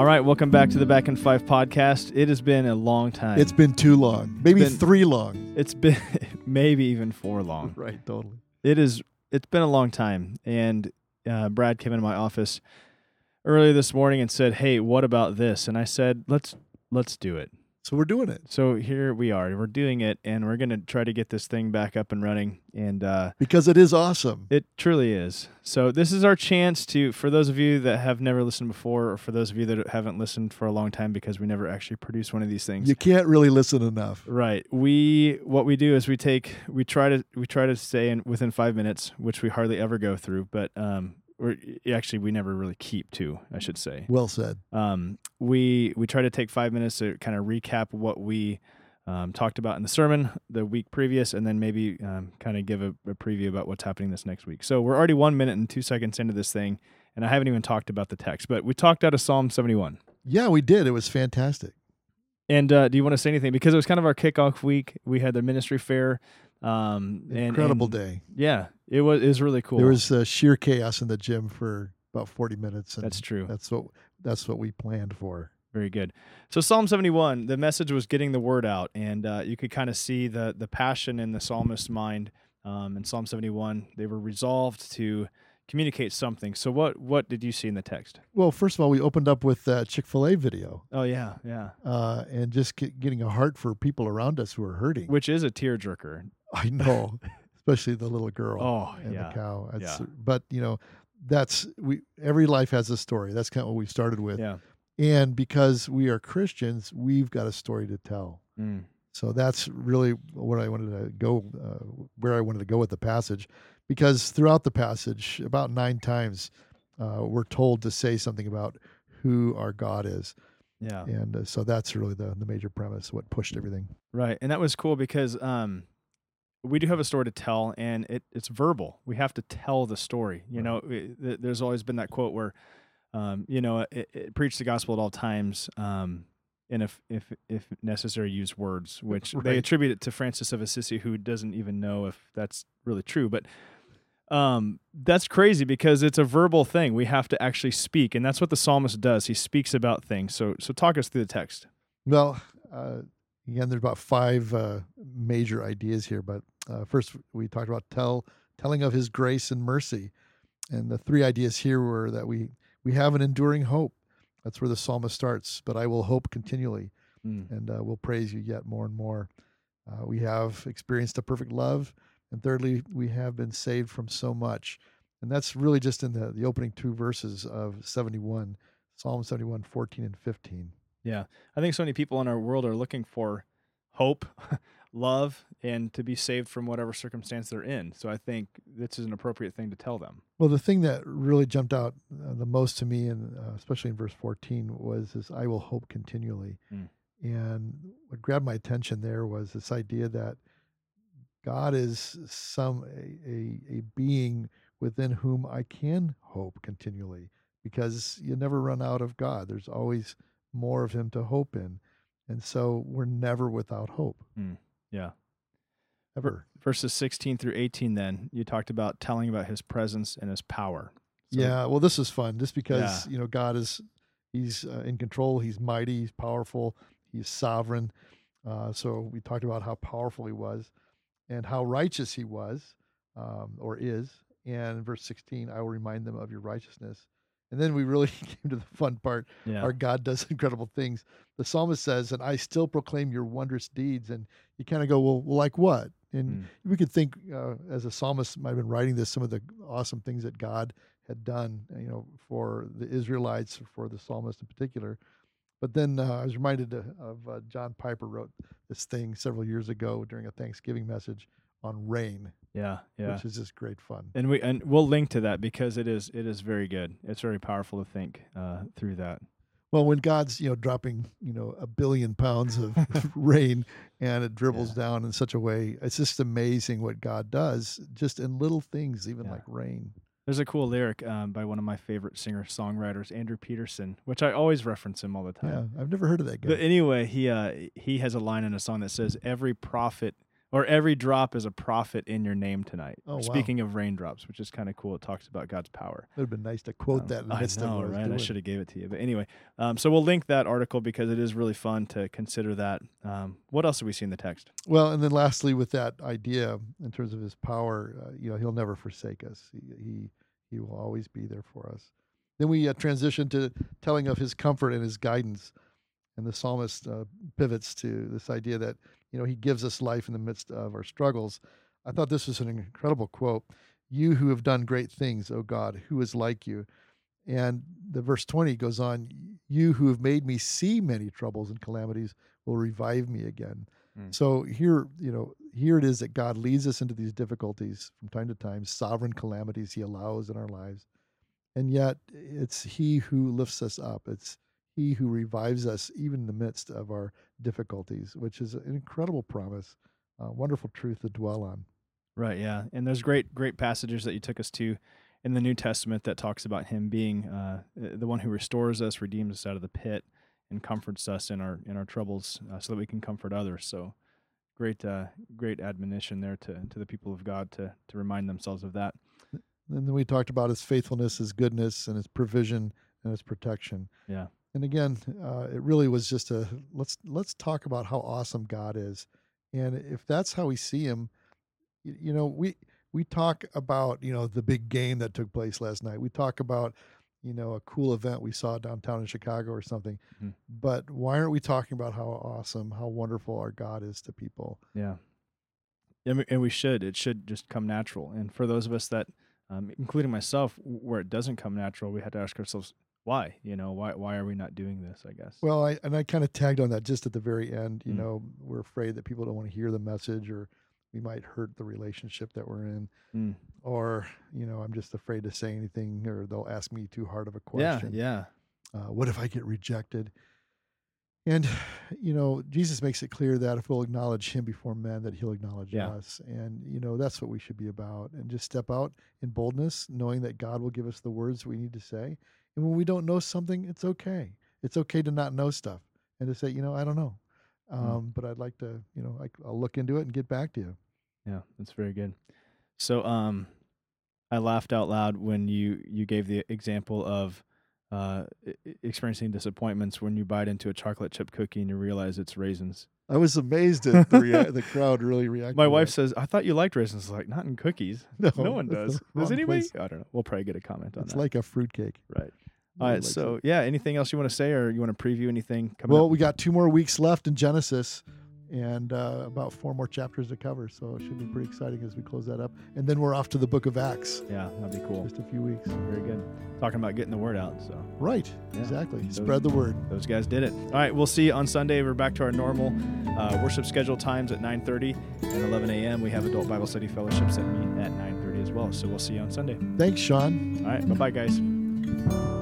All right, welcome back to the Back in Five podcast. It has been a long time. It's been too long, maybe been- three long. it's been maybe even four long. Right, totally. It is. It's been a long time, and uh, Brad came into my office earlier this morning and said, "Hey, what about this?" And I said, "Let's let's do it." So we're doing it So here we are. We're doing it, and we're gonna try to get this thing back up and running. And uh, because it is awesome. It truly is. So this is our chance to, for those of you that have never listened before, or for those of you that haven't listened for a long time because we never actually produced one of these things. You can't really listen enough. Right. We what we do is we take we try to we try to stay in within five minutes, which we hardly ever go through, but um, we're actually we never really keep to, I should say. Well said. Um, we we try to take five minutes to kind of recap what we um, talked about in the sermon the week previous, and then maybe um, kind of give a, a preview about what's happening this next week. So we're already one minute and two seconds into this thing, and I haven't even talked about the text, but we talked out of Psalm seventy one. Yeah, we did. It was fantastic. And uh, do you want to say anything? Because it was kind of our kickoff week. We had the ministry fair. Um, and, Incredible and- day. Yeah, it was. It was really cool. There was uh, sheer chaos in the gym for about forty minutes. And That's true. That's what that's what we planned for. Very good. So Psalm 71, the message was getting the word out, and uh, you could kind of see the the passion in the psalmist's mind. Um, in Psalm 71, they were resolved to communicate something. So what what did you see in the text? Well, first of all, we opened up with that Chick Fil A video, Oh yeah, yeah. uh, and just get, getting a heart for people around us who are hurting. Which is a tearjerker. I know, especially the little girl. Oh and yeah, the cow. That's, Yeah. But you know, that's we. Every life has a story. That's kind of what we started with. yeah. And because we are Christians, we've got a story to tell. Mm. So that's really what I wanted to go, uh, where I wanted to go with the passage, because throughout the passage, about nine times, uh, we're told to say something about who our God is, Yeah. and uh, so that's really the the major premise, what pushed everything. Right, and that was cool because um, we do have a story to tell, and it, it's verbal. We have to tell the story. You Right. know, it, there's always been that quote where, um, you know, it, it, preach the gospel at all times, um, and if if if necessary, use words. Which they attribute it to Francis of Assisi, who doesn't even know if that's really true, but. Um, that's crazy because it's a verbal thing. We have to actually speak, and that's what the psalmist does. He speaks about things. So, so talk us through the text. Well, uh, again, there's about five uh, major ideas here, but uh, first we talked about tell telling of His grace and mercy, and the three ideas here were that we we have an enduring hope. That's where the psalmist starts. But I will hope continually, Mm. and uh, will praise you yet more and more. Uh, we have experienced a perfect love, and thirdly, we have been saved from so much, and that's really just in the the opening two verses of 71, Psalm 71, 14 and 15. Yeah. I think so many people in our world are looking for hope, love, and to be saved from whatever circumstance they're in. So I think this is an appropriate thing to tell them. Well, the thing that really jumped out uh, the most to me, and uh, especially in verse 14, was this I will hope continually. Mm. And what grabbed my attention there was this idea that God is some a, a, a being within whom I can hope continually because you never run out of God. There's always more of him to hope in. And so we're never without hope. Yeah. Ever. Verses 16 through 18, then, you talked about telling about his presence and his power. So- yeah, well, this is fun just because Yeah. you know God is He's uh, in control. He's mighty. He's powerful. He's sovereign. Uh, so we talked about how powerful He was, and how righteous He was, um, or is. And verse sixteen, I will remind them of Your righteousness. And then we really came to the fun part. Yeah. Our God does incredible things. The psalmist says, "And I still proclaim Your wondrous deeds." And you kind of go, "Well, well, like what?" And Mm. we could think uh, as a psalmist might have been writing this some of the awesome things that God had done, you know, for the Israelites, for the psalmist in particular. But then uh, I was reminded of, of uh, John Piper wrote this thing several years ago during a Thanksgiving message on rain, Yeah. Yeah. which is just great fun. and we and we'll link to that because it is it is very good. It's very powerful to think uh, through that. Well, when God's you know dropping you know a billion pounds of rain and it dribbles Yeah. down in such a way, it's just amazing what God does, just in little things, even Yeah. like rain. There's a cool lyric um, by one of my favorite singer songwriters, Andrew Peterson, which I always reference him all the time. Yeah, I've never heard of that guy. But anyway, he uh, he has a line in a song that says, "Every prophet or every drop is a prophet in your name tonight. Oh, wow. Speaking of raindrops, which is kind of cool. It talks about God's power. It would have been nice to quote Um, that in the I know, of what I right? I doing. should have gave it to you, but anyway. Um, so we'll link that article because it is really fun to consider that. Um, what else have we seen in the text? Well, and then lastly, with that idea in terms of his power, uh, you know, he'll never forsake us. He, he he will always be there for us. Then we uh, transition to telling of his comfort and his guidance, and the psalmist uh, pivots to this idea that you know he gives us life in the midst of our struggles. I thought this was an incredible quote. You who have done great things, O God, who is like you? And the verse 20 goes on, you who have made me see many troubles and calamities will revive me again. Mm. So here, you know, here it is that God leads us into these difficulties from time to time, sovereign calamities he allows in our lives. And yet it's he who lifts us up. It's he who revives us even in the midst of our difficulties, which is an incredible promise, uh, wonderful truth to dwell on. Right. Yeah. And there's great, great passages that you took us to in the New Testament that talks about him being uh, the one who restores us, redeems us out of the pit, and comforts us in our in our troubles, uh, so that we can comfort others. So, great, uh, great admonition there to to the people of God to to remind themselves of that. And then we talked about his faithfulness, his goodness, and his provision and his protection. Yeah. And again, uh, it really was just a let's let's talk about how awesome God is, and if that's how we see Him, you, you know, we we talk about you know the big game that took place last night. We talk about you know a cool event we saw downtown in Chicago or something, Mhm. but why aren't we talking about how awesome, how wonderful our God is to people? Yeah. And we, and we should. It should just come natural. And for those of us that, um, including myself, where it doesn't come natural, we have to ask ourselves why. You know, why why are we not doing this? I guess. Well, I and I kind of tagged on that just at the very end. You Mm. know, we're afraid that people don't want to hear the message, or we might hurt the relationship that we're in. Mm. or you know i'm just afraid to say anything or they'll ask me too hard of a yeah. question Yeah. Uh, what if i get rejected and you know jesus makes it clear that if we'll acknowledge him before men that he'll acknowledge Yeah. us and you know that's what we should be about and just step out in boldness knowing that god will give us the words we need to say and when we don't know something it's okay. It's okay to not know stuff and to say you know i don't know. Um, but i'd like to you know I, i'll look into it and get back to you. Yeah, that's very good. So, um, I laughed out loud when you you gave the example of uh, experiencing disappointments when you bite into a chocolate chip cookie and you realize it's raisins. I was amazed at the, rea- the crowd really reacting. My wife says, "I thought you liked raisins." Like, not in cookies. no, No one does. Does anybody? place. I don't know. We'll probably get a comment on It's that. It's like a fruitcake. right. All right. likes So, it. yeah. Anything else you want to say, or you want to preview anything coming well, up? we got two more weeks left in Genesis, and uh, about four more chapters to cover. So it should be pretty exciting as we close that up. And then we're off to the Book of Acts. Yeah, that'd be cool. Just a few weeks. Very good. Talking about getting the word out. So. Right. Yeah. Exactly. Those- Spread the word. those guys did it. All right, we'll see you on Sunday. We're back to our normal uh, worship schedule times at 9:30 and 11 a.m. We have adult Bible study fellowships that meet at 9:30 as well. So we'll see you on Sunday. Thanks, Sean. All right, bye bye, guys.